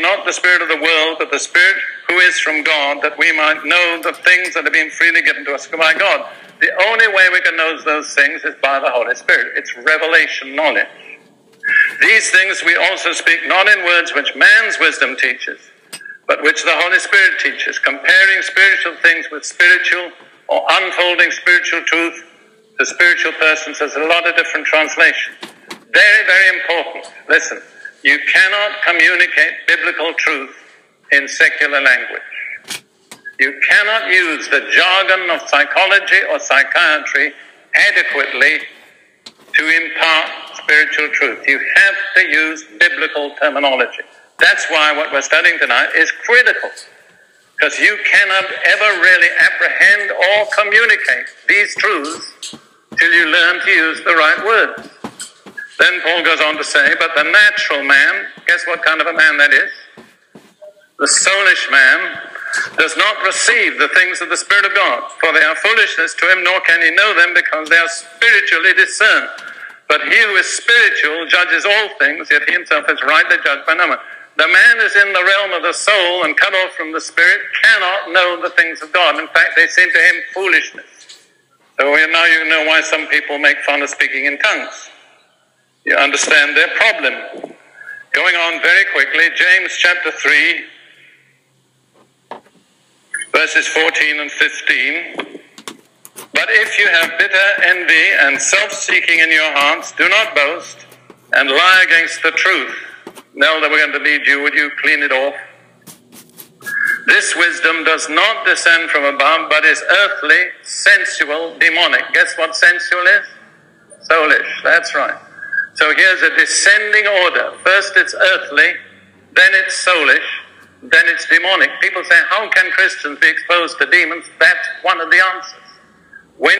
not the Spirit of the world, but the Spirit who is from God, that we might know the things that have been freely given to us by God. The only way we can know those things is by the Holy Spirit. It's revelation knowledge. These things we also speak not in words which man's wisdom teaches, but which the Holy Spirit teaches, comparing spiritual things with spiritual or unfolding spiritual truth to spiritual persons. There's a lot of different translations. Very, very important. Listen, you cannot communicate biblical truth in secular language. You cannot use the jargon of psychology or psychiatry adequately to impart spiritual truth. You have to use biblical terminology. That's why what we're studying tonight is critical. Because you cannot ever really apprehend or communicate these truths till you learn to use the right words. Then Paul goes on to say, but the natural man, guess what kind of a man that is? The soulish man does not receive the things of the Spirit of God, for they are foolishness to him, nor can he know them because they are spiritually discerned. But he who is spiritual judges all things, yet he himself is rightly judged by no one. The man is in the realm of the soul and cut off from the Spirit, cannot know the things of God. In fact, they seem to him foolishness. So now you know why some people make fun of speaking in tongues. You understand their problem. Going on very quickly, James chapter 3, verses 14 and 15. But if you have bitter envy and self seeking in your hearts, do not boast and lie against the truth. Nelda, we're going to lead you. Would you clean it off? This wisdom does not descend from above, but is earthly, sensual, demonic. Guess what sensual is? Soulish. That's right. So here's a descending order. First it's earthly, then it's soulish, then it's demonic. People say, how can Christians be exposed to demons? That's one of the answers.